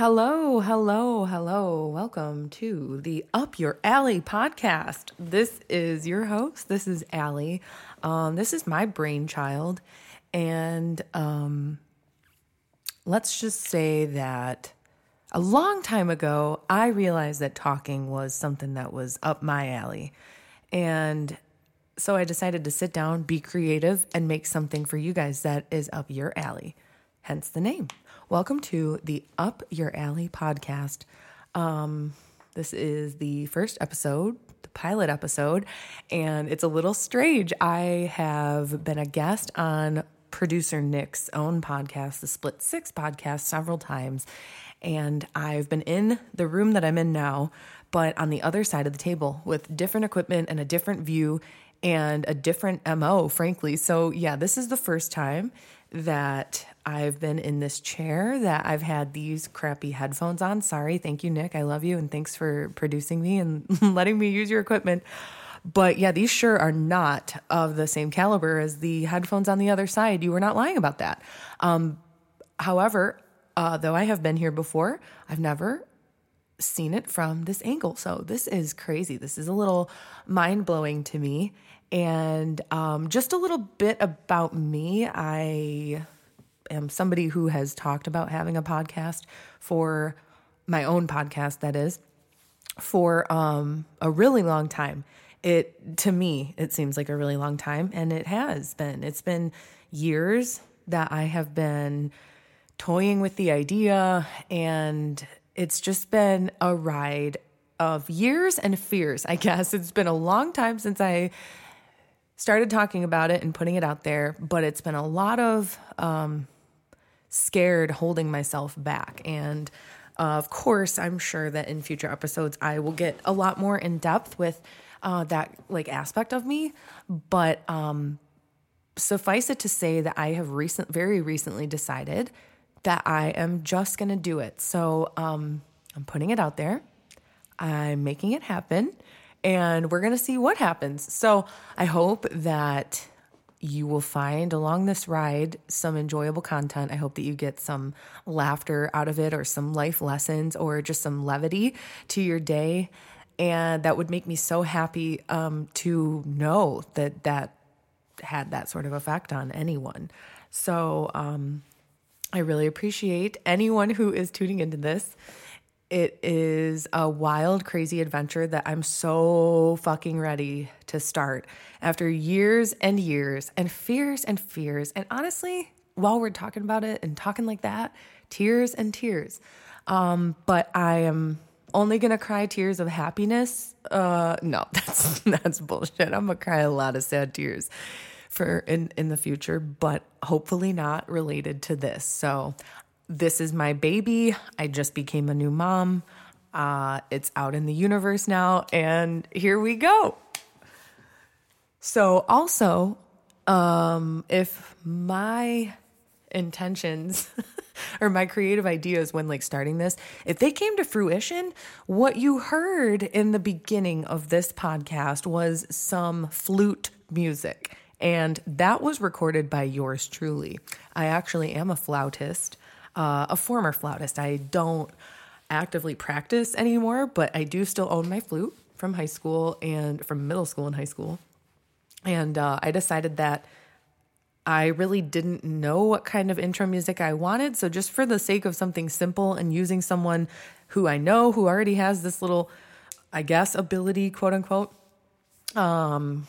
Hello, hello, hello. Welcome to the Up Your Alley podcast. This is your host. This is Allie. Um, this is my brainchild. And um, let's just say that a long time ago, I realized that talking was something that was up my alley. And so I decided to sit down, be creative, and make something for you guys that is up your alley. Hence the name. Welcome to the Up Your Alley podcast. Um, this is the first episode, the pilot episode, and it's a little strange. I have been a guest on producer Nick's own podcast, the Split Six podcast, several times, and I've been in the room that I'm in now, but on the other side of the table with different equipment and a different view and a different MO, frankly. So, yeah, this is the first time that I've been in this chair, that I've had these crappy headphones on. Sorry. Thank you, Nick. I love you. And thanks for producing me and letting me use your equipment. But yeah, these sure are not of the same caliber as the headphones on the other side. You were not lying about that. Um, however, uh, though I have been here before, I've never seen it from this angle. So this is crazy. This is a little mind blowing to me. And um, just a little bit about me. I am somebody who has talked about having a podcast for my own podcast, that is, for um, a really long time. It to me, it seems like a really long time, and it has been. It's been years that I have been toying with the idea, and it's just been a ride of years and fears, I guess. It's been a long time since I started talking about it and putting it out there, but it's been a lot of um, scared holding myself back. And uh, of course, I'm sure that in future episodes, I will get a lot more in depth with uh, that like aspect of me. But um, suffice it to say that I have recent, very recently decided that I am just going to do it. So um, I'm putting it out there. I'm making it happen and we're going to see what happens. So I hope that you will find along this ride some enjoyable content. I hope that you get some laughter out of it or some life lessons or just some levity to your day. And that would make me so happy um, to know that that had that sort of effect on anyone. So um, I really appreciate anyone who is tuning into this. It is a wild, crazy adventure that I'm so fucking ready to start after years and years and fears and fears. And honestly, while we're talking about it and talking like that, tears and tears. Um, but I am only gonna cry tears of happiness. Uh, no, that's that's bullshit. I'm gonna cry a lot of sad tears for in in the future, but hopefully not related to this. So this is my baby. I just became a new mom. Uh, it's out in the universe now, and here we go. So, also, um, if my intentions or my creative ideas when like starting this, if they came to fruition, what you heard in the beginning of this podcast was some flute music. And that was recorded by yours truly. I actually am a flautist uh, a former flautist. I don't actively practice anymore, but I do still own my flute from high school and from middle school and high school. And uh, I decided that I really didn't know what kind of intro music I wanted. So, just for the sake of something simple and using someone who I know who already has this little, I guess, ability, quote unquote, um,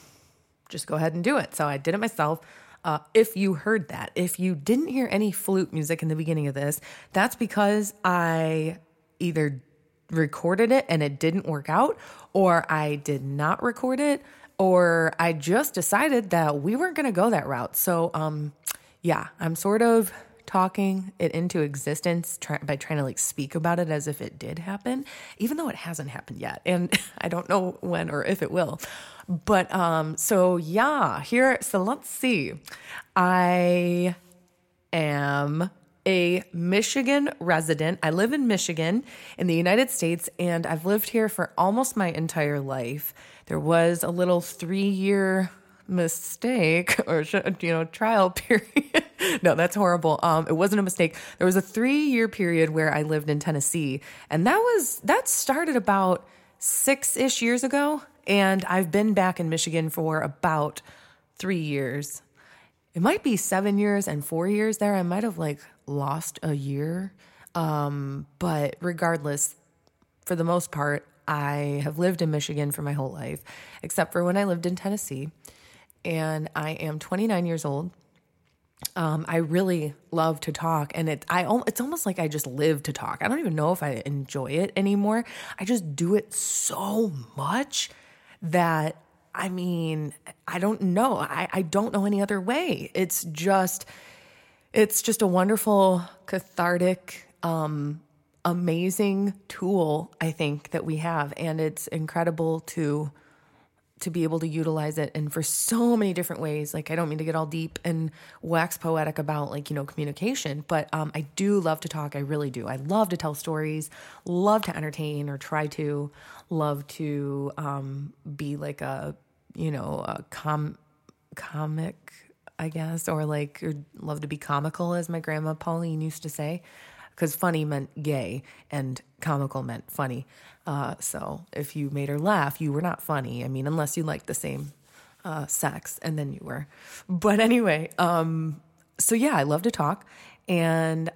just go ahead and do it. So, I did it myself. Uh, if you heard that, if you didn't hear any flute music in the beginning of this, that's because I either recorded it and it didn't work out, or I did not record it, or I just decided that we weren't going to go that route. So, um, yeah, I'm sort of talking it into existence try, by trying to like speak about it as if it did happen, even though it hasn't happened yet. And I don't know when or if it will. But um, so yeah, here, so let's see. I am a Michigan resident. I live in Michigan in the United States, and I've lived here for almost my entire life. There was a little three year mistake or you know trial period no, that's horrible. Um, it wasn't a mistake. There was a three year period where I lived in Tennessee, and that was that started about six ish years ago, and I've been back in Michigan for about three years. It might be seven years and four years there. I might have like lost a year. Um, but regardless, for the most part, I have lived in Michigan for my whole life, except for when I lived in Tennessee. And I am 29 years old. Um, I really love to talk, and it I it's almost like I just live to talk. I don't even know if I enjoy it anymore. I just do it so much that I mean, I don't know. I, I don't know any other way. It's just it's just a wonderful, cathartic, um, amazing tool, I think, that we have. And it's incredible to to be able to utilize it and for so many different ways. Like i don't mean to get all deep and wax poetic about like you know communication but um, i do love to talk. I really do. I love to tell stories love to entertain or try to love to um, be like a you know a com comic i guess or like or love to be comical as my grandma pauline used to say because funny meant gay and comical meant funny. Uh, so if you made her laugh, you were not funny. I mean, unless you liked the same uh, sex, and then you were. But anyway, um, so yeah, I love to talk. And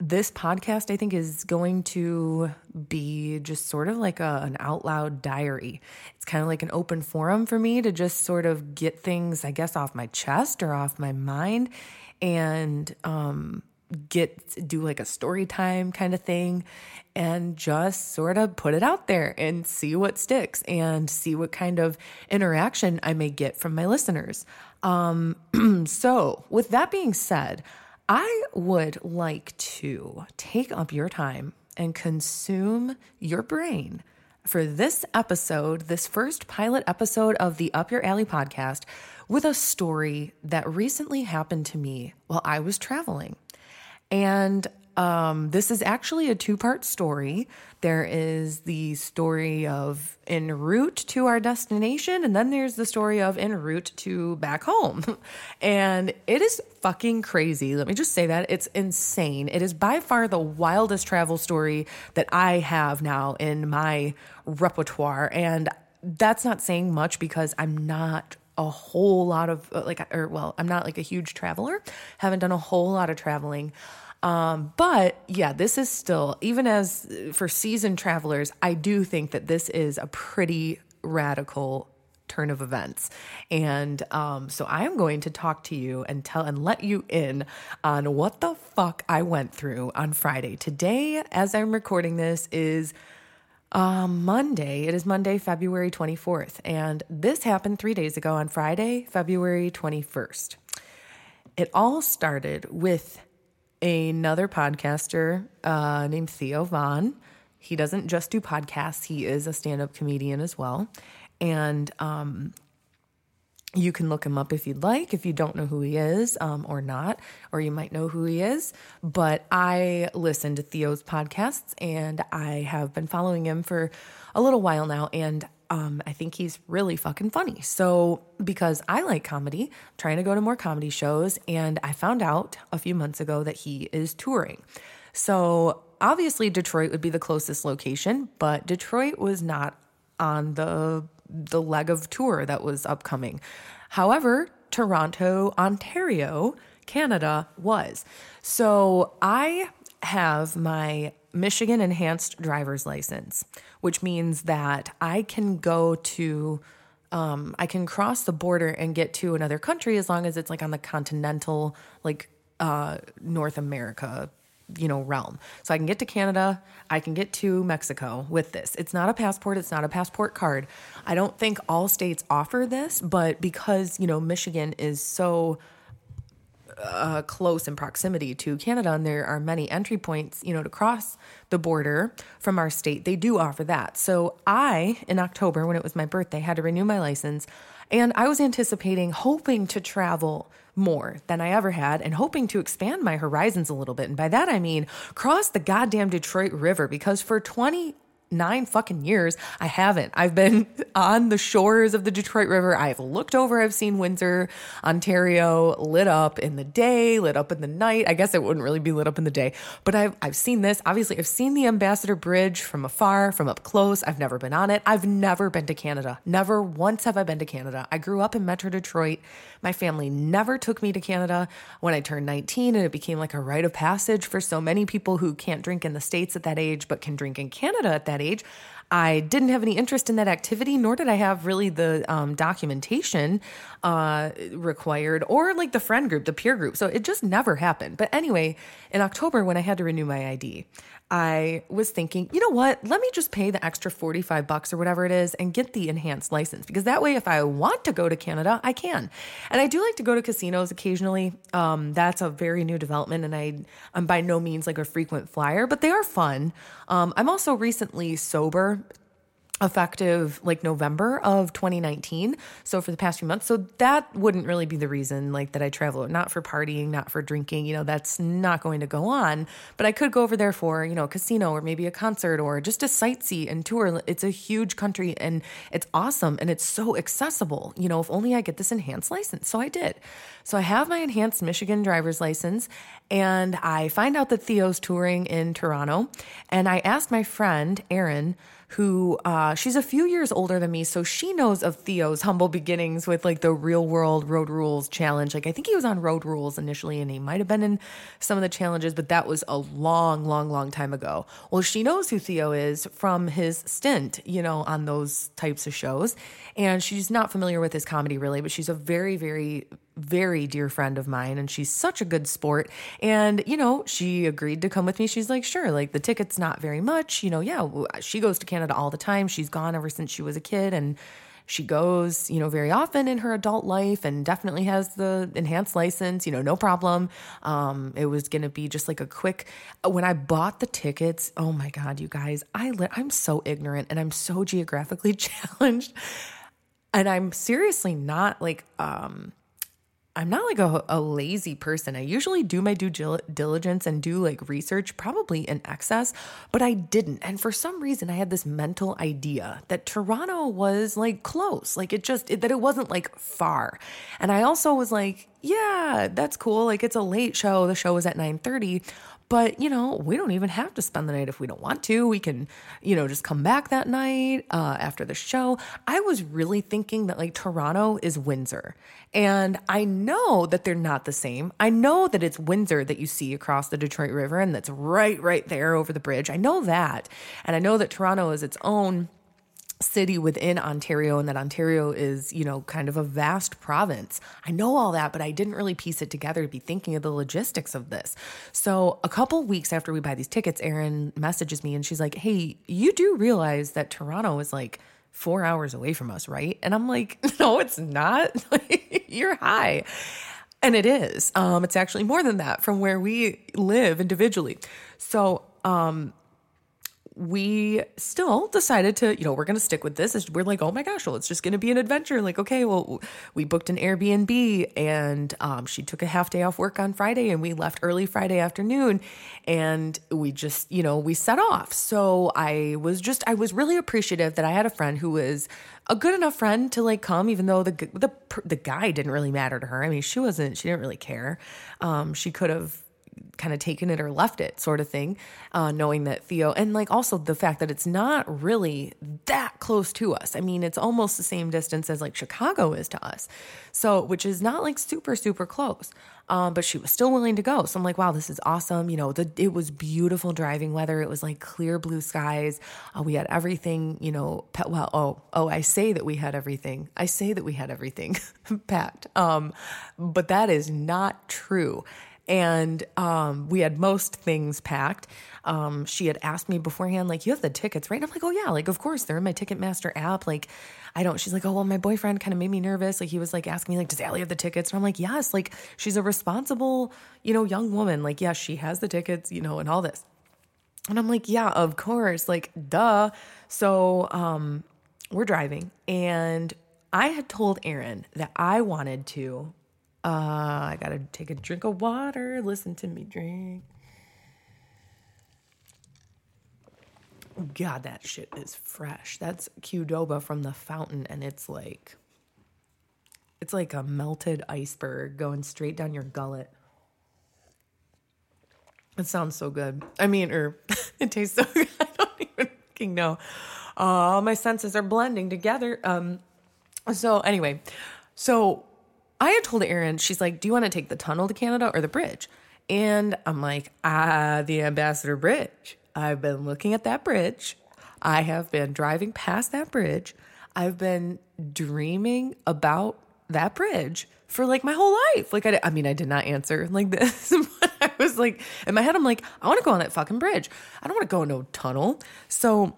this podcast, I think, is going to be just sort of like a, an out loud diary. It's kind of like an open forum for me to just sort of get things, I guess, off my chest or off my mind. And um, get do like a story time kind of thing and just sort of put it out there and see what sticks and see what kind of interaction I may get from my listeners. Um, so, with that being said, I would like to take up your time and consume your brain for this episode, this first pilot episode of the Up Your Alley podcast, with a story that recently happened to me while I was traveling. And um, this is actually a two part story. There is the story of en route to our destination, and then there's the story of en route to back home. and it is fucking crazy. Let me just say that. It's insane. It is by far the wildest travel story that I have now in my repertoire. And that's not saying much because I'm not a whole lot of uh, like or well i'm not like a huge traveler. Haven't done a whole lot of traveling. Um, but yeah this is still even as uh, for seasoned travelers i do think that this is a pretty radical turn of events. And um, so i am going to talk to you and tell and let you in on what the fuck i went through on friday. Today as i'm recording this is um, Monday. It is Monday, February 24th. And this happened three days ago on Friday, February 21st. It all started with another podcaster uh, named Theo Von. He doesn't just do podcasts, he is a stand up comedian as well. And um, you can look him up if you'd like, if you don't know who he is um, or not, or you might know who he is. But I listen to Theo's podcasts and I have been following him for a little while now. And um, I think he's really fucking funny. So, because I like comedy, I'm trying to go to more comedy shows, and I found out a few months ago that he is touring. So, obviously, Detroit would be the closest location, but Detroit was not on the the leg of tour that was upcoming. However, Toronto, Ontario, Canada was. So I have my Michigan enhanced driver's license, which means that I can go to um, I can cross the border and get to another country as long as it's like on the continental, like uh, North America you know realm. So I can get to Canada, I can get to Mexico with this. It's not a passport, it's not a passport card. I don't think all states offer this, but because, you know, Michigan is so uh, close in proximity to Canada, and there are many entry points, you know, to cross the border from our state. They do offer that. So I, in October, when it was my birthday, had to renew my license, and I was anticipating, hoping to travel more than I ever had and hoping to expand my horizons a little bit. And by that, I mean cross the goddamn Detroit River because for 20 nine fucking years. I haven't. I've been on the shores of the Detroit River. I've looked over, I've seen Windsor, Ontario lit up in the day, lit up in the night. I guess it wouldn't really be lit up in the day, but I've, I've seen this. Obviously, I've seen the Ambassador Bridge from afar, from up close. I've never been on it. I've never been to Canada. Never once have I been to Canada. I grew up in Metro Detroit. My family never took me to Canada when I turned 19, and it became like a rite of passage for so many people who can't drink in the States at that age, but can drink in Canada at that age. I didn't have any interest in that activity, nor did I have really the um, documentation uh, required or like the friend group, the peer group. So it just never happened. But anyway, in October, when I had to renew my ID, I was thinking, you know what? Let me just pay the extra 45 bucks or whatever it is and get the enhanced license because that way, if I want to go to Canada, I can. And I do like to go to casinos occasionally. Um, that's a very new development, and I, I'm by no means like a frequent flyer, but they are fun. Um, I'm also recently sober effective like November of 2019. So for the past few months. So that wouldn't really be the reason like that I travel, not for partying, not for drinking, you know, that's not going to go on. But I could go over there for, you know, a casino or maybe a concert or just a sightsee and tour. It's a huge country and it's awesome and it's so accessible. You know, if only I get this enhanced license. So I did. So I have my enhanced Michigan driver's license and I find out that Theo's touring in Toronto and I asked my friend Erin who uh, she's a few years older than me, so she knows of Theo's humble beginnings with like the real world road rules challenge. Like I think he was on road rules initially, and he might have been in some of the challenges, but that was a long, long, long time ago. Well, she knows who Theo is from his stint, you know, on those types of shows, and she's not familiar with his comedy really, but she's a very, very very dear friend of mine and she's such a good sport. And you know she agreed to come with me. She's like sure like the ticket's not very much. You know yeah she goes to canada all the time. She's gone ever since she was a kid and she goes you know very often in her adult life and definitely has the enhanced license you know no problem. Um, it was gonna be just like a quick when i bought the tickets oh my god you guys i li- i'm so ignorant and i'm so geographically challenged. And i'm seriously not like um I'm not like a, a, lazy person. I usually do my due diligence and do like research, probably in excess, but I didn't. And for some reason, I had this mental idea that Toronto was like close, like it just, it, that it wasn't like far. And I also was like, yeah, that's cool. Like it's a late show. The show was at 9 30, but, you know, we don't even have to spend the night if we don't want to. We can, you know, just come back that night uh, after the show. I was really thinking that like Toronto is Windsor. And I know that they're not the same. I know that it's Windsor that you see across the Detroit River and that's right, right there over the bridge. I know that. And I know that Toronto is its own city within Ontario and that Ontario is, you know, kind of a vast province. I know all that, but I didn't really piece it together to be thinking of the logistics of this. So, a couple weeks after we buy these tickets, Erin messages me and she's like, "Hey, you do realize that Toronto is like 4 hours away from us, right?" And I'm like, "No, it's not. You're high." And it is. Um, it's actually more than that from where we live individually. So, um, we still decided to, you know, we're going to stick with this. We're like, oh my gosh, well, it's just going to be an adventure. Like, okay, well, we booked an Airbnb and um, she took a half day off work on Friday and we left early Friday afternoon and we just, you know, we set off. So I was just, I was really appreciative that I had a friend who was a good enough friend to like come, even though the the the guy didn't really matter to her. I mean, she wasn't, she didn't really care. Um, she could have kind of taken it or left it sort of thing uh, knowing that theo and like also the fact that it's not really that close to us. I mean it's almost the same distance as like chicago is to us. So which is not like super super close um, but she was still willing to go. So i'm like wow this is awesome. You know the, it was beautiful driving weather. It was like clear blue skies. Uh, we had everything you know pe- well oh oh i say that we had everything. I say that we had everything packed. Um, but that is not true and um, we had most things packed. Um, she had asked me beforehand, like, you have the tickets, right? And I'm like, oh, yeah, like, of course, they're in my Ticketmaster app. Like, I don't, she's like, oh, well, my boyfriend kind of made me nervous. Like, he was like asking me, like, does Allie have the tickets? And I'm like, yes, like, she's a responsible, you know, young woman. Like, yes, she has the tickets, you know, and all this. And I'm like, yeah, of course, like, duh. So, um, we're driving, and I had told Erin that I wanted to uh, I gotta take a drink of water. Listen to me drink. God, that shit is fresh. That's Qdoba from the fountain, and it's like it's like a melted iceberg going straight down your gullet. It sounds so good. I mean, or it tastes so good. I don't even fucking know. All my senses are blending together. Um, so anyway, so I had told Erin, she's like, "Do you want to take the tunnel to Canada or the bridge?" And I'm like, "Ah, the Ambassador Bridge." I've been looking at that bridge. I have been driving past that bridge. I've been dreaming about that bridge for like my whole life. Like, I, I mean, I did not answer like this, but I was like, in my head, I'm like, I want to go on that fucking bridge. I don't want to go in no tunnel. So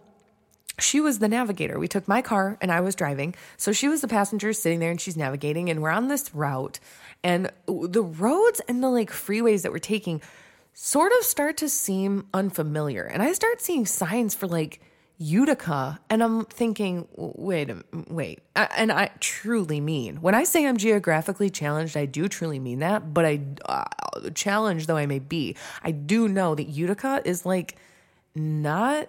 she was the navigator. We took my car and I was driving. So she was the passenger sitting there and she's navigating. And we're on this route. And the roads and the like freeways that we're taking sort of start to seem unfamiliar. And I start seeing signs for like Utica. And I'm thinking, wait, wait. And I truly mean, when I say I'm geographically challenged, I do truly mean that. But I, uh, challenged though I may be, I do know that Utica is like not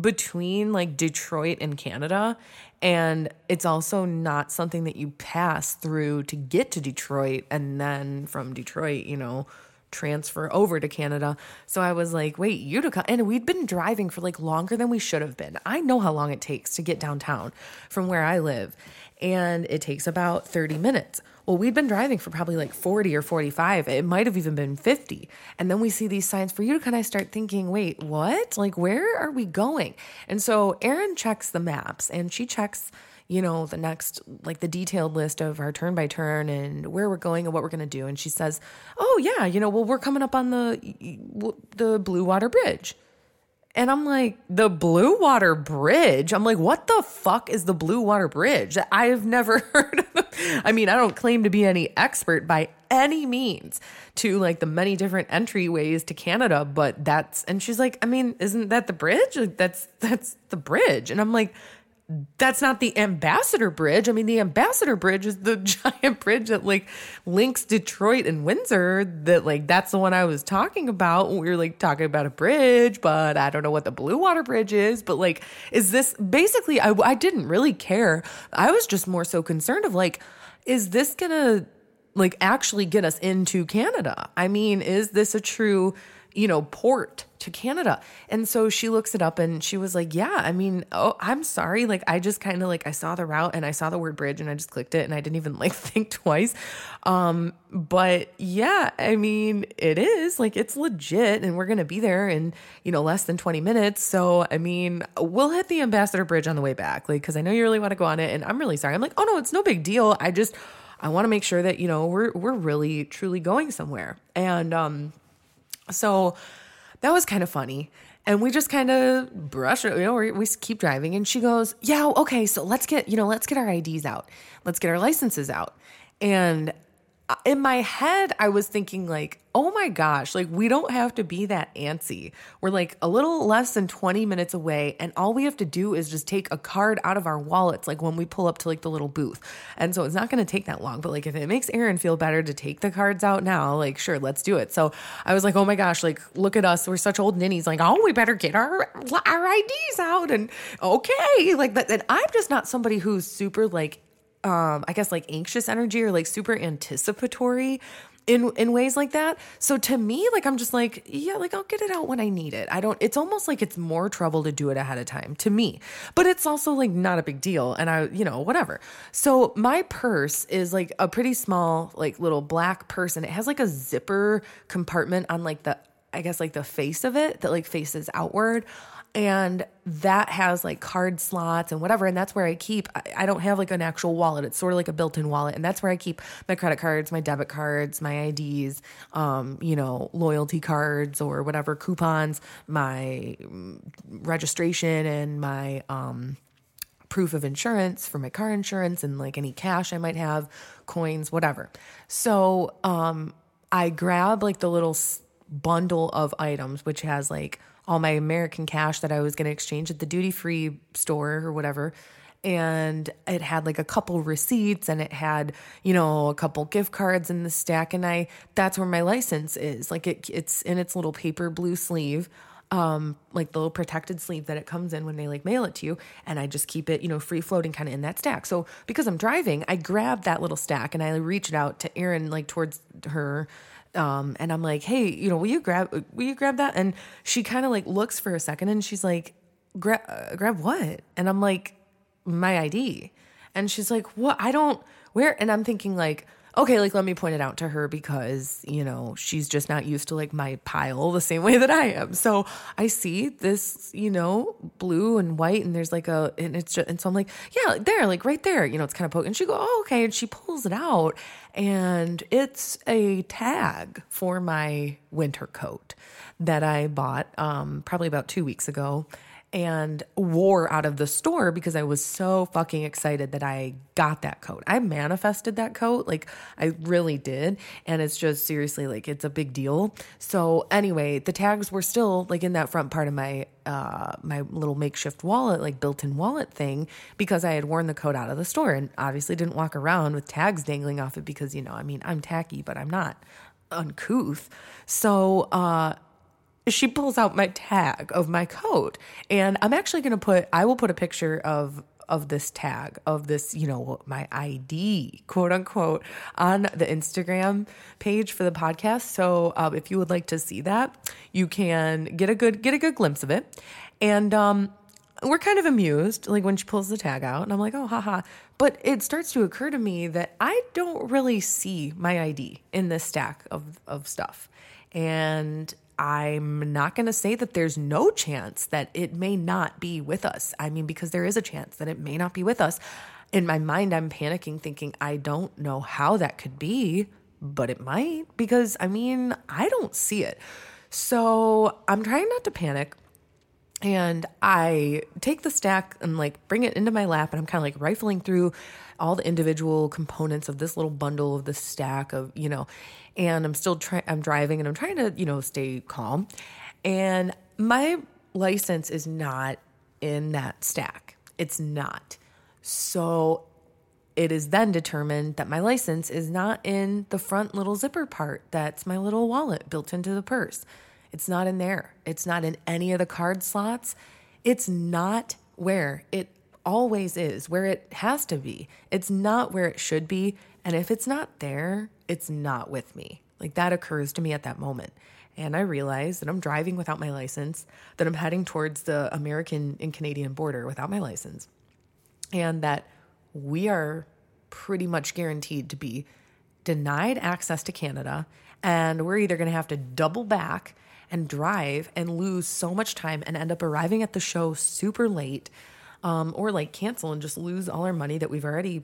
between like Detroit and Canada. And it's also not something that you pass through to get to Detroit and then from Detroit, you know, transfer over to Canada. So I was like, wait, Utica. And we'd been driving for like longer than we should have been. I know how long it takes to get downtown from where I live, and it takes about 30 minutes. Well, we'd been driving for probably like 40 or 45. It might have even been 50. And then we see these signs for you to kind of start thinking, wait, what? Like, where are we going? And so Erin checks the maps and she checks you know, the next, like the detailed list of our turn by turn and where we're going and what we're going to do. And she says, Oh, yeah, you know, well, we're coming up on the, the Blue Water Bridge. And I'm like, the Blue Water Bridge? I'm like, what the fuck is the Blue Water Bridge? I've never heard of it. I mean, I don't claim to be any expert by any means to like the many different entryways to Canada, but that's and she's like, I mean, isn't that the bridge? Like, that's that's the bridge. And I'm like, that's not the ambassador bridge. I mean, the ambassador bridge is the giant bridge that like links Detroit and Windsor. That like that's the one I was talking about. We were like talking about a bridge, but I don't know what the Blue Water Bridge is. But like, is this basically? I I didn't really care. I was just more so concerned of like, is this gonna like actually get us into Canada? I mean, is this a true you know, port to Canada. And so she looks it up and she was like, Yeah, I mean, oh, I'm sorry. Like, I just kind of like, I saw the route and I saw the word bridge and I just clicked it and I didn't even like think twice. Um, but yeah, I mean, it is like, it's legit and we're going to be there in, you know, less than 20 minutes. So, I mean, we'll hit the Ambassador Bridge on the way back, like, cause I know you really want to go on it and I'm really sorry. I'm like, Oh no, it's no big deal. I just, I want to make sure that, you know, we're, we're really truly going somewhere. And, um, so that was kind of funny. And we just kind of brush it, you know, we, we keep driving. And she goes, Yeah, okay, so let's get, you know, let's get our IDs out. Let's get our licenses out. And in my head, I was thinking, like, oh my gosh, like we don't have to be that antsy. We're like a little less than 20 minutes away, and all we have to do is just take a card out of our wallets, like when we pull up to like the little booth. And so it's not going to take that long. But like if it makes Erin feel better to take the cards out now, like sure, let's do it. So I was like, oh my gosh, like look at us, we're such old ninnies. Like oh, we better get our our IDs out, and okay, like that. And I'm just not somebody who's super like um, I guess like anxious energy or like super anticipatory in in ways like that. So to me, like I'm just like, yeah, like I'll get it out when I need it. I don't it's almost like it's more trouble to do it ahead of time to me. But it's also like not a big deal and I, you know, whatever. So my purse is like a pretty small like little black purse and it has like a zipper compartment on like the I guess like the face of it that like faces outward and that has like card slots and whatever and that's where i keep I, don't have like an actual wallet. It's sort of like a built-in wallet and that's where i keep my credit cards my debit cards my ids um, you know loyalty cards or whatever coupons my registration and my um, proof of insurance for my car insurance and like any cash i might have coins whatever. So um, i grab like the little bundle of items which has like all my American cash that I was going to exchange at the duty free store or whatever. And it had like a couple receipts and it had, you know, a couple gift cards in the stack. And I, that's where my license is. Like it, it's in its little paper blue sleeve. Um, like the little protected sleeve that it comes in when they like mail it to you. And I just keep it, you know, free floating kind of in that stack. So because I'm driving, I grab that little stack and I reach it out to Erin, like towards her. Um, and I'm like, hey, you know, will you grab, will you grab that? And she kind of like looks for a second and she's like, grab, uh, grab what? And I'm like, my ID. And she's like, what? I don't, where? And I'm thinking like, okay, like let me point it out to her because, you know, she's just not used to like my pile the same way that I am. So I see this, you know, blue and white and there's like a, and it's just, and so I'm like, yeah, there, like right there, you know, it's kind of poking. And she go, oh, okay. And she pulls it out and it's a tag for my winter coat that I bought um, probably about two weeks ago and wore out of the store because I was so fucking excited that I got that coat. I manifested that coat, like I really did, and it's just seriously like it's a big deal. So anyway, the tags were still like in that front part of my uh my little makeshift wallet, like built-in wallet thing because I had worn the coat out of the store and obviously didn't walk around with tags dangling off it because you know, I mean, I'm tacky, but I'm not uncouth. So uh she pulls out my tag of my coat. And i'm actually going to put i will put a picture of of this tag of this you know my id quote unquote on the instagram page for the podcast. So um, if you would like to see that you can get a good get a good glimpse of it. And um we're kind of amused like when she pulls the tag out and i'm like oh haha. But it starts to occur to me that i don't really see my id in this stack of of stuff. And I'm not going to say that there's no chance that it may not be with us. I mean, because there is a chance that it may not be with us. In my mind, I'm panicking, thinking, I don't know how that could be, but it might, because I mean, I don't see it. So I'm trying not to panic. And I take the stack and like bring it into my lap, and I'm kind of like rifling through all the individual components of this little bundle of this stack of, you know, and I'm still trying, I'm driving and I'm trying to, you know, stay calm. And my license is not in that stack. It's not. So it is then determined that my license is not in the front little zipper part. That's my little wallet built into the purse. It's not in there. It's not in any of the card slots. It's not where it always is, where it has to be. It's not where it should be. And if it's not there, it's not with me. Like that occurs to me at that moment. And I realize that I'm driving without my license, that I'm heading towards the American and Canadian border without my license, and that we are pretty much guaranteed to be denied access to Canada. And we're either going to have to double back and drive and lose so much time and end up arriving at the show super late um, or like cancel and just lose all our money that we've already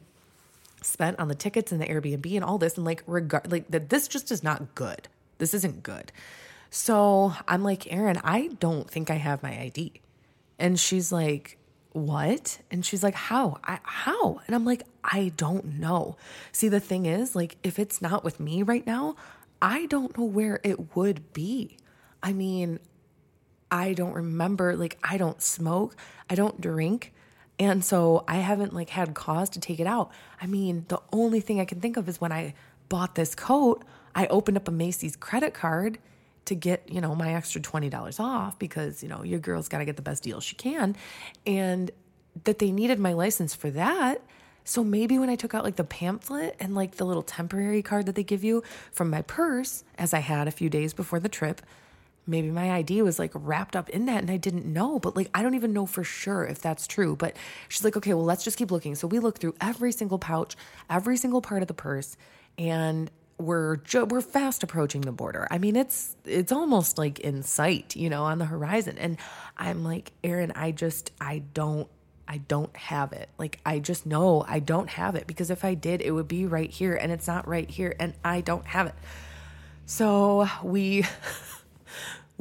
spent on the tickets and the Airbnb and all this and like regard like that this just is not good. This isn't good. So I'm like, Erin, I don't think I have my ID. And she's like, what? And she's like, how? I, how? And I'm like, I don't know. See, the thing is, like, if it's not with me right now, I don't know where it would be. I mean, I don't remember, like, I don't smoke, I don't drink. And so I haven't like had cause to take it out. I mean, the only thing I can think of is when I bought this coat, I opened up a Macy's credit card to get, you know, my extra $20 off because, you know, your girl's got to get the best deal she can. And that they needed my license for that. So maybe when I took out like the pamphlet and like the little temporary card that they give you from my purse, as I had a few days before the trip, maybe my ID was like wrapped up in that and I didn't know. But like, I don't even know for sure if that's true. But she's like, okay, well, let's just keep looking. So we look through every single pouch, every single part of the purse, and we're ju- we're fast approaching the border. I mean, it's it's almost like in sight, you know, on the horizon. And I'm like, Erin, I just I don't I don't have it. Like I just know I don't have it because if I did, it would be right here and it's not right here and I don't have it. So we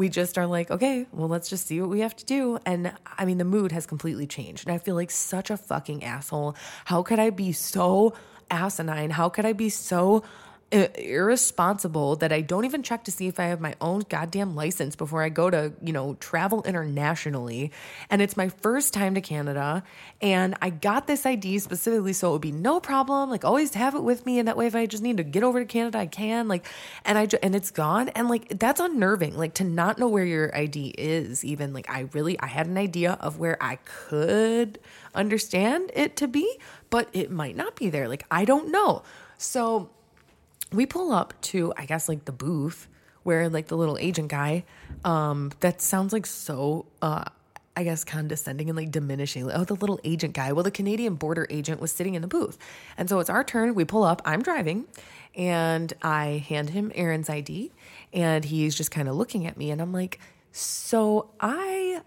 we just are like, okay, well, let's just see what we have to do. And I mean, the mood has completely changed. And I feel like such a fucking asshole. How could I be so asinine? How could I be so irresponsible that I don't even check to see if I have my own goddamn license before I go to, you know, travel internationally. And it's my first time to Canada. And I got this ID specifically so it would be no problem. Like, always have it with me. And that way, if I just need to get over to Canada, I can. Like, and I, and it's gone. And like, that's unnerving. Like, to not know where your ID is, even like, I really, I had an idea of where I could understand it to be, but it might not be there. Like, I don't know. So, we pull up to I guess like the booth where like the little agent guy um that sounds like so uh I guess condescending and like diminishing. Oh, the little agent guy. Well, the Canadian border agent was sitting in the booth. And so it's our turn. We pull up. I'm driving and I hand him Erin's ID and he's just kind of looking at me and I'm like, "So, I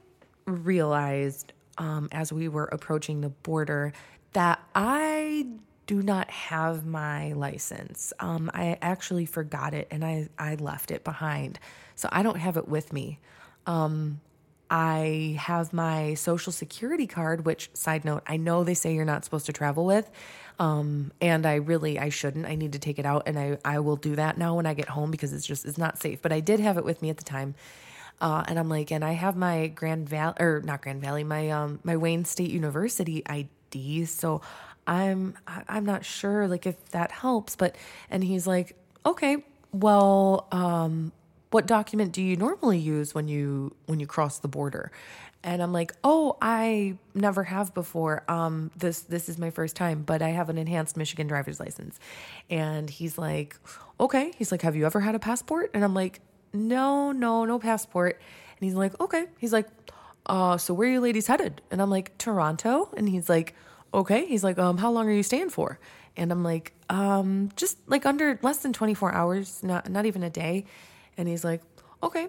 realized um as we were approaching the border that I do not have my license. Um, I actually forgot it and I, I left it behind. So I don't have it with me. Um, I have my social security card, which side note, I know they say you're not supposed to travel with. Um, and I really, I shouldn't, I need to take it out and I, I will do that now when I get home because it's just, it's not safe, but I did have it with me at the time. Uh, and I'm like, and I have my Grand Valley or not Grand Valley, my, um, my Wayne State University ID. So I'm I'm not sure like if that helps, but and he's like, "Okay, well, um what document do you normally use when you when you cross the border?" And I'm like, "Oh, I never have before. Um this this is my first time, but I have an enhanced Michigan driver's license." And he's like, "Okay." He's like, "Have you ever had a passport?" And I'm like, "No, no, no passport." And he's like, "Okay." He's like, "Uh, so where are you ladies headed?" And I'm like, "Toronto." And he's like, okay. He's like, um, how long are you staying for? And I'm like, um, just like under less than 24 hours, not not even a day. And he's like, okay.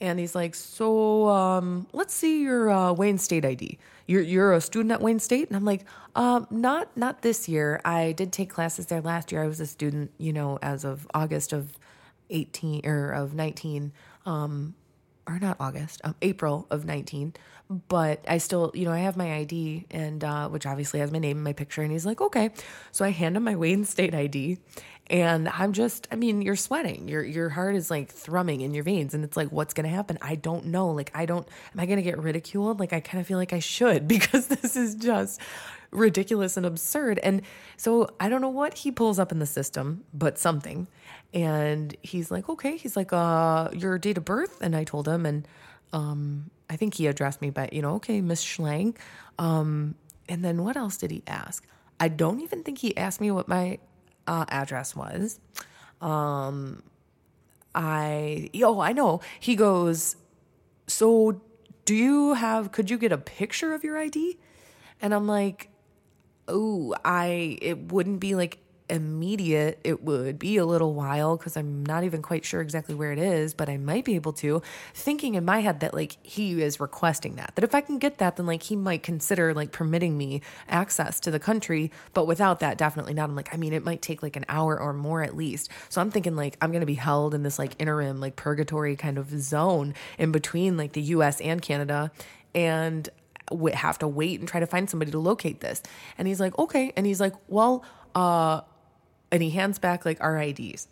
And he's like, so um, let's see your uh, Wayne State ID. You're you're a student at Wayne State, and I'm like, um, not not this year. I did take classes there last year. I was a student, you know, as of August of 18 or of 19. Um, or not August, um, April of 19. But I still, you know, I have my ID and, uh, which obviously has my name and my picture. And he's like, okay. So I hand him my Wayne State ID and I'm just, I mean, you're sweating. Your, your heart is like thrumming in your veins. And it's like, what's to happen? I don't know. Like, I don't, am I to get ridiculed? Like, I kind of feel like I should because this is just ridiculous and absurd. And so I don't know what he pulls up in the system, but something. And he's like, okay. He's like, uh, your date of birth. And I told him, and, um, I think he addressed me but you know, okay, Miss Schlang. Um, and then what else did he ask? I don't even think he asked me what my uh, address was. Um, I, oh, I know. He goes, so do you have, could you get a picture of your ID? And I'm like, oh, I, it wouldn't be like immediate, it would be a little while because I'm not even quite sure exactly where it is, but I might be able to. Thinking in my head that like he is requesting that, that if I can get that, then like he might consider like permitting me access to the country. But without that, definitely not. I'm like, I mean, it might take like an hour or more at least. So I'm thinking like I'm going to be held in this like interim, like purgatory kind of zone in between like the US and Canada. And have to wait and try to find somebody to locate this. And he's like, okay. And he's like, well, uh, and he hands back like our IDs.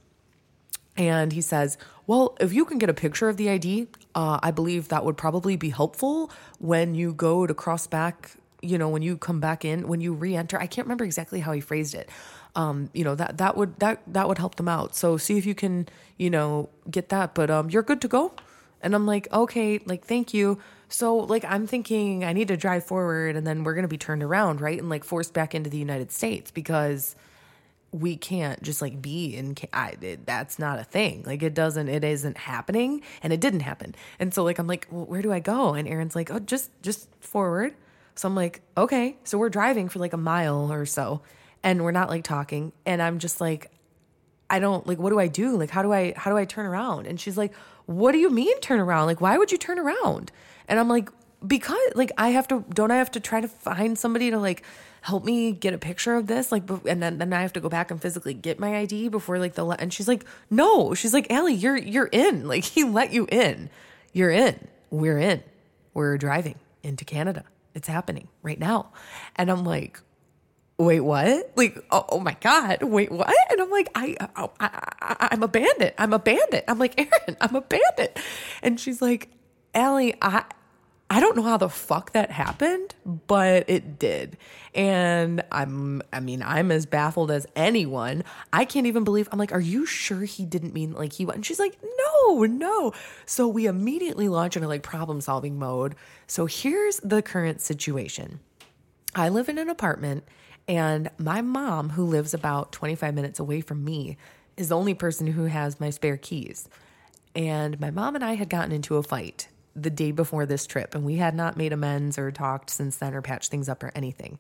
And he says, Well, if you can get a picture of the ID, uh, I believe that would probably be helpful when you go to cross back, you know, when you come back in, when you re enter. I can't remember exactly how he phrased it. Um, you know, that, that would, that, that would help them out. So see if you can, you know, get that, but, um, you're good to go. And I'm like, okay, like, thank you. So, like, I'm thinking I need to drive forward and then we're to be turned around, right? And like forced back into the United States because we can't just like be in I, it, that's not a thing. Like it doesn't it isn't happening and it didn't happen. And so like i'm like well, where do i go? And erin's like oh just just forward. So i'm like okay. So we're driving for like a mile or so and we're not like talking and i'm just like i don't like what do i do? Like how do i how do i turn around? And she's like what do you mean turn around? Like why would you turn around? And i'm like because like i have to don't i have to try to find somebody to like help me get a picture of this like and then, then i have to go back and physically get my id before like the and she's like no she's like Allie, you're you're in like he let you in you're in we're in we're driving into canada it's happening right now and i'm like wait, what? Like, oh, oh my God, wait, what? And I'm like, I, oh, I, I, I'm a bandit. I'm a bandit. I'm like, Erin, I'm a bandit. And she's like, Allie, I, I don't know how the fuck that happened, but it did. And I'm, I mean, I'm as baffled as anyone. I can't even believe, I'm like, are you sure he didn't mean like he went? And she's like, no, no. So we immediately launch into like problem solving mode. So here's the current situation I live in an apartment and my mom, who lives about 25 minutes away from me, is the only person who has my spare keys. And my mom and I had gotten into a fight the day before this trip, and we had not made amends or talked since then or patched things up or anything.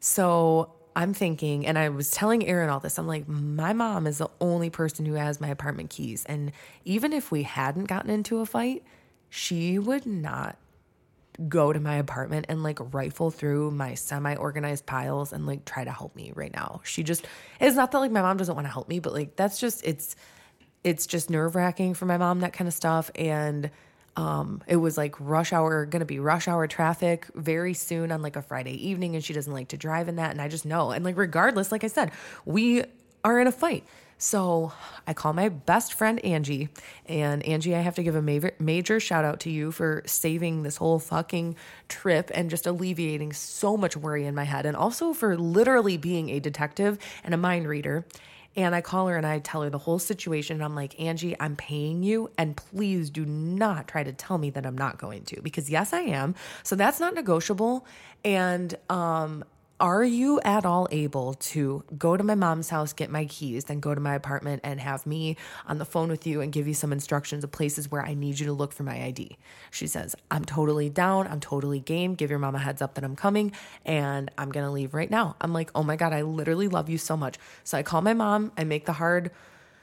So I'm thinking, and I was telling Erin all this, I'm like, my mom is the only person who has my apartment keys. And even if we hadn't gotten into a fight, she would not go to my apartment and like rifle through my semi organized piles and like try to help me right now. She just, it's not that like my mom doesn't want to help me, but like that's just, it's, it's just nerve wracking for my mom, that kind of stuff. And, um, it was like rush hour, gonna be rush hour traffic very soon on like a Friday evening, and she doesn't like to drive in that. And I just know. And like, regardless, like I said, we are in a fight. So I call my best friend Angie, and Angie, I have to give a major, major shout out to you for saving this whole fucking trip and just alleviating so much worry in my head, and also for literally being a detective and a mind reader. And I call her and I tell her the whole situation. I'm like, Angie, I'm paying you, and please do not try to tell me that I'm not going to, because yes, I am. So that's not negotiable. And um, are you at all able to go to my mom's house, get my keys, then go to my apartment and have me on the phone with you and give you some instructions of places where I need you to look for my ID? She says, I'm totally down. I'm totally game. Give your mom a heads up that I'm coming and I'm going to leave right now. I'm like, oh my God, I literally love you so much. So I call my mom, I make the hard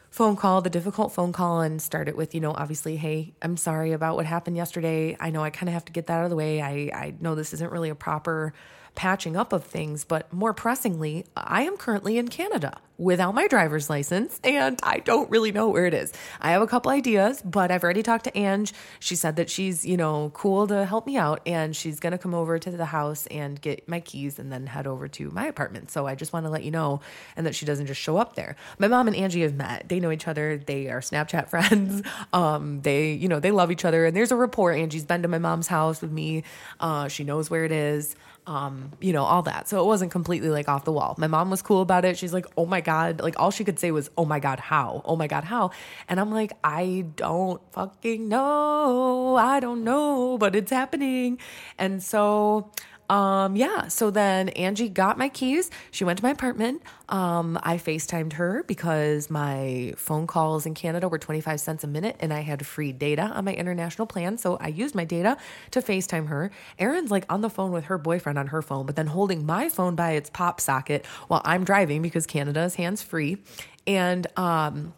phone call, the difficult phone call, and start it with, you know, obviously, hey, I'm sorry about what happened yesterday. I know I kind of have to get that out of the way. I, I know this isn't really a proper patching up of things, but more pressingly, I am currently in Canada without my driver's license and I don't really know where it is. I have a couple ideas, but I've already talked to Ange. She said that she's, you know, cool to help me out and she's going to come over to the house and get my keys and then head over to my apartment. So I just want to let you know and that she doesn't just show up there. My mom and Angie have met. They know each other. They are Snapchat friends. Um, they, you know, they love each other and there's a rapport. Angie's been to my mom's house with me. Uh, she knows where it is um, you know, all that. So it wasn't completely like off the wall. My mom was cool about it. She's like, oh my God. Like all she could say was, oh my God, how? Oh my God, how? And I'm like, I don't fucking know. I don't know, but it's happening. And so um, yeah, so then Angie got my keys. She went to my apartment. Um, I FaceTimed her because my phone calls in Canada were 25 cents a minute and I had free data on my international plan. So I used my data to FaceTime her. Erin's like on the phone with her boyfriend on her phone, but then holding my phone by its pop socket while I'm driving because Canada is hands free. And, um,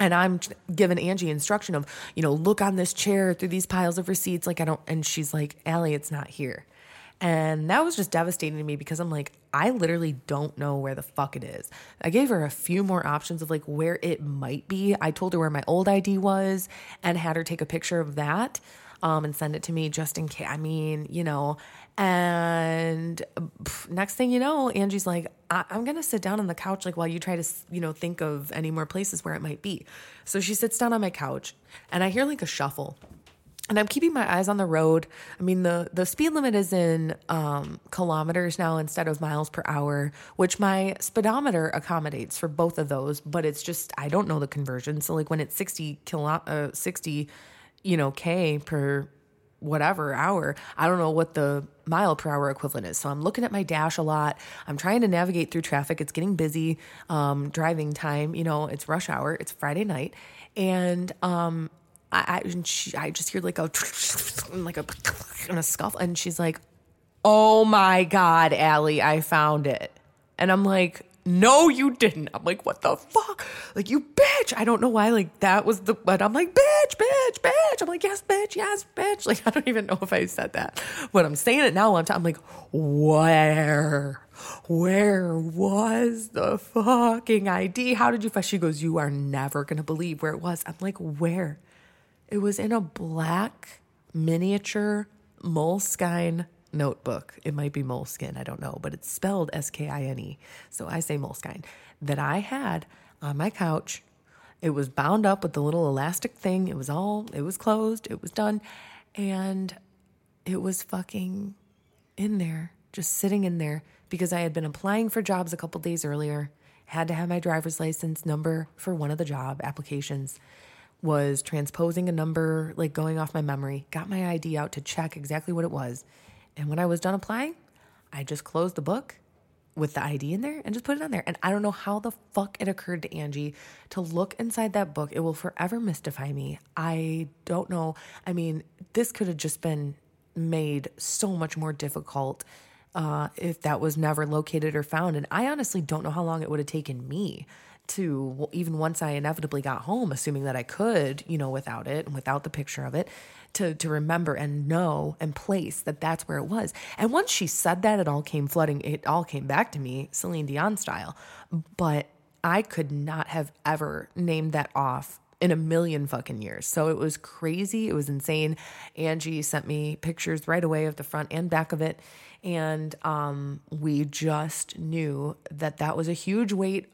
and I'm giving Angie instruction of, you know, look on this chair through these piles of receipts. Like, I don't, and she's like, Allie, it's not here. And that was just devastating to me because I'm like, I literally don't know where the fuck it is. I gave her a few more options of like where it might be. I told her where my old ID was and had her take a picture of that um, and send it to me just in case. I mean, you know, and pff, next thing you know, Angie's like, I- am to sit down on the couch, like while you try to, you know, think of any more places where it might be. So she sits down on my couch and I hear like a shuffle and I'm keeping my eyes on the road. I mean, the, the speed limit is in um, kilometers now instead of miles per hour, which my speedometer accommodates for both of those, but it's just, I don't know the conversion. So, like when it's 60 kilo, uh, 60, you know, K per whatever hour, I don't know what the mile per hour equivalent is. So I'm looking at my dash a lot. I'm trying to navigate through traffic. It's getting busy, um, driving time. You know, it's rush hour. It's Friday night, and um, I, I, she, I just hear like a like a and a scuffle, and she's like, "Oh my god, Allie, I found it," and I'm like. No, you didn't. I'm like, what the fuck? Like, you bitch. I don't know why, like, that was the, but I'm like, bitch, bitch, bitch. I'm like, yes, bitch, yes, bitch. Like, I don't even know if I said that, but I'm saying it now. I'm, like, where? Where was the fucking ID? How did you find? She goes, you are never to believe where it was. I'm like, where? It was in a black miniature Moleskine notebook. It might be Moleskine, I don't know, but it's spelled S K I N E. So I say Moleskine that I had on my couch. It was bound up with the little elastic thing. It was all, it was closed, it was done. And it was fucking in there, just sitting in there because I had been applying for jobs a couple days earlier, had to have my driver's license number for one of the job applications, was transposing a number, like going off my memory, got my ID out to check exactly what it was. And when I was done applying, I just closed the book with the ID in there and just put it on there. And I don't know how the fuck it occurred to Angie to look inside that book. It will forever mystify me. I don't know. I mean, this could have just been made so much more difficult uh, if that was never located or found. And I honestly don't know how long it would have taken me to, even once I inevitably got home, assuming that I could, you know, without it and without the picture of it, to, to remember and know and place that that's where it was. And once she said that, it all came flooding, it all came back to me, Celine Dion style. But I could not have ever named that off in a million fucking years. So it was crazy. It was insane. Angie sent me pictures right away of the front and back of it. And um, we just knew that that was a huge weight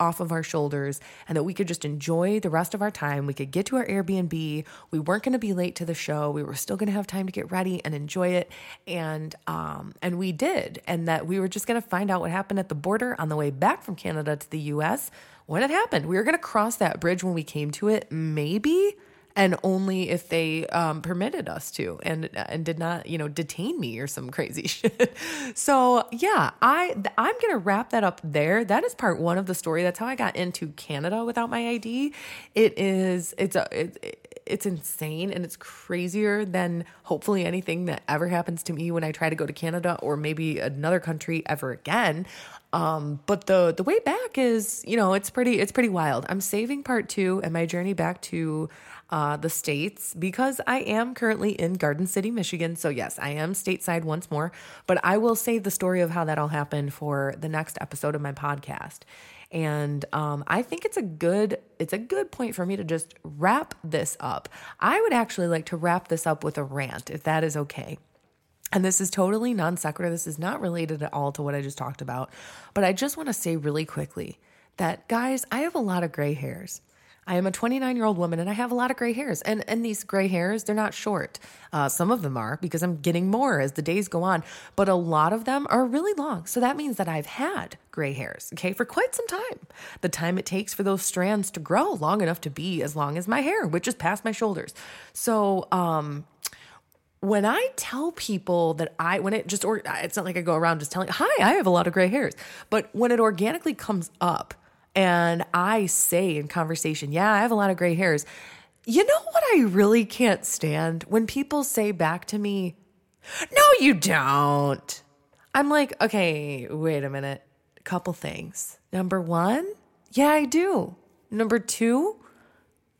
off of our shoulders and that we could just enjoy the rest of our time. We could get to our Airbnb. We weren't going to be late to the show. We were still going to have time to get ready and enjoy it. And um and we did. And that we were just going to find out what happened at the border on the way back from Canada to the US when it happened. We were going to cross that bridge when we came to it, maybe, and only if they um, permitted us to, and and did not, you know, detain me or some crazy shit. so yeah, I I'm gonna wrap that up there. That is part one of the story. That's how I got into Canada without my ID. It is it's a it, it's insane and it's crazier than hopefully anything that ever happens to me when I try to go to Canada or maybe another country ever again. Um, but the the way back is, you know, it's pretty it's pretty wild. I'm saving part two and my journey back to uh, the states because I am currently in Garden City, Michigan. So yes, I am stateside once more. But I will save the story of how that all happened for the next episode of my podcast. And um, I think it's a good it's a good point for me to just wrap this up. I would actually like to wrap this up with a rant, if that is okay. And this is totally non sequitur. This is not related at all to what I just talked about. But I just want to say really quickly that, guys, I have a lot of gray hairs. I am a 29 year old woman and I have a lot of gray hairs. And, and these gray hairs, they're not short. Uh, some of them are because I'm getting more as the days go on, but a lot of them are really long. So that means that I've had gray hairs, okay, for quite some time. The time it takes for those strands to grow long enough to be as long as my hair, which is past my shoulders. So, um, when I tell people that I, when it just, or it's not like I go around just telling, hi, I have a lot of gray hairs. But when it organically comes up and I say in conversation, yeah, I have a lot of gray hairs. You know what I really can't stand? When people say back to me, no, you don't. I'm like, okay, wait a minute. A couple things. Number one, yeah, I do. Number two,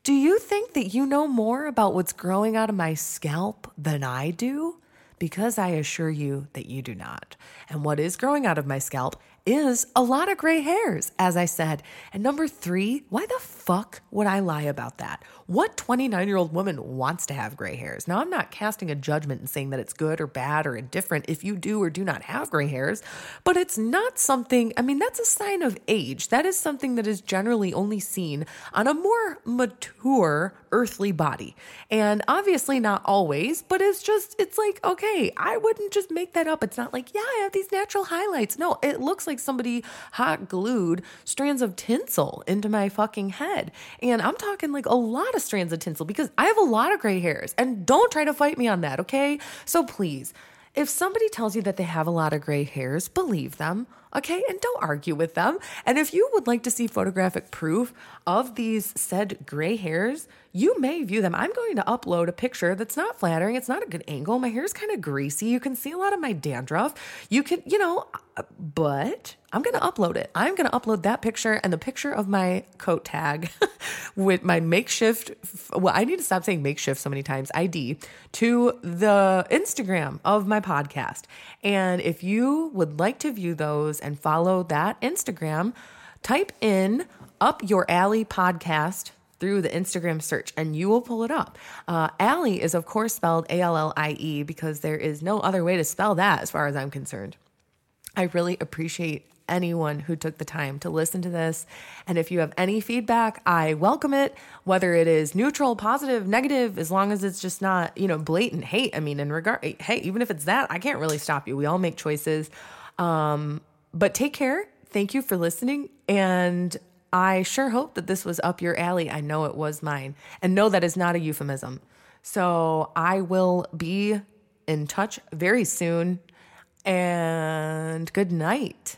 do you think that you know more about what's growing out of my scalp than I do? Because I assure you that you do not. And what is growing out of my scalp is a lot of gray hairs, as I said. And number three, why the fuck would I lie about that? What 29 year old woman wants to have gray hairs? Now, I'm not casting a judgment and saying that it's good or bad or indifferent if you do or do not have gray hairs, but it's not something, I mean, that's a sign of age. That is something that is generally only seen on a more mature earthly body. And obviously, not always, but it's just, it's like, okay, I wouldn't just make that up. It's not like, yeah, I have these natural highlights. No, it looks like somebody hot glued strands of tinsel into my fucking head. And I'm talking like a lot of strands of tinsel because I have a lot of gray hairs. And don't try to fight me on that, okay? So please, if somebody tells you that they have a lot of gray hairs, believe them, okay? And don't argue with them. And if you would like to see photographic proof of these said gray hairs, you may view them. I'm going to upload a picture that's not flattering. It's not a good angle. My hair is kind of greasy. You can see a lot of my dandruff. You can, you know, uh, but I'm going to upload it. I'm going to upload that picture and the picture of my coat tag with my makeshift. Well, I need to stop saying makeshift so many times, ID, to the Instagram of my podcast. And if you would like to view those and follow that Instagram, type in Up Your Alley Podcast through the Instagram search and you will pull it up. Uh, Allie is, of course, spelled A L L I E because there is no other way to spell that as far as I'm concerned. I really appreciate anyone who took the time to listen to this. And if you have any feedback, I welcome it, whether it is neutral, positive, negative, as long as it's just not, you know, blatant hate. I mean, in regard, hey, even if it's that, I can't really stop you. We all make choices. Um, but take care. Thank you for listening. And I sure hope that this was up your alley. I know it was mine. And no, that is not a euphemism. So I will be in touch very soon. And good night.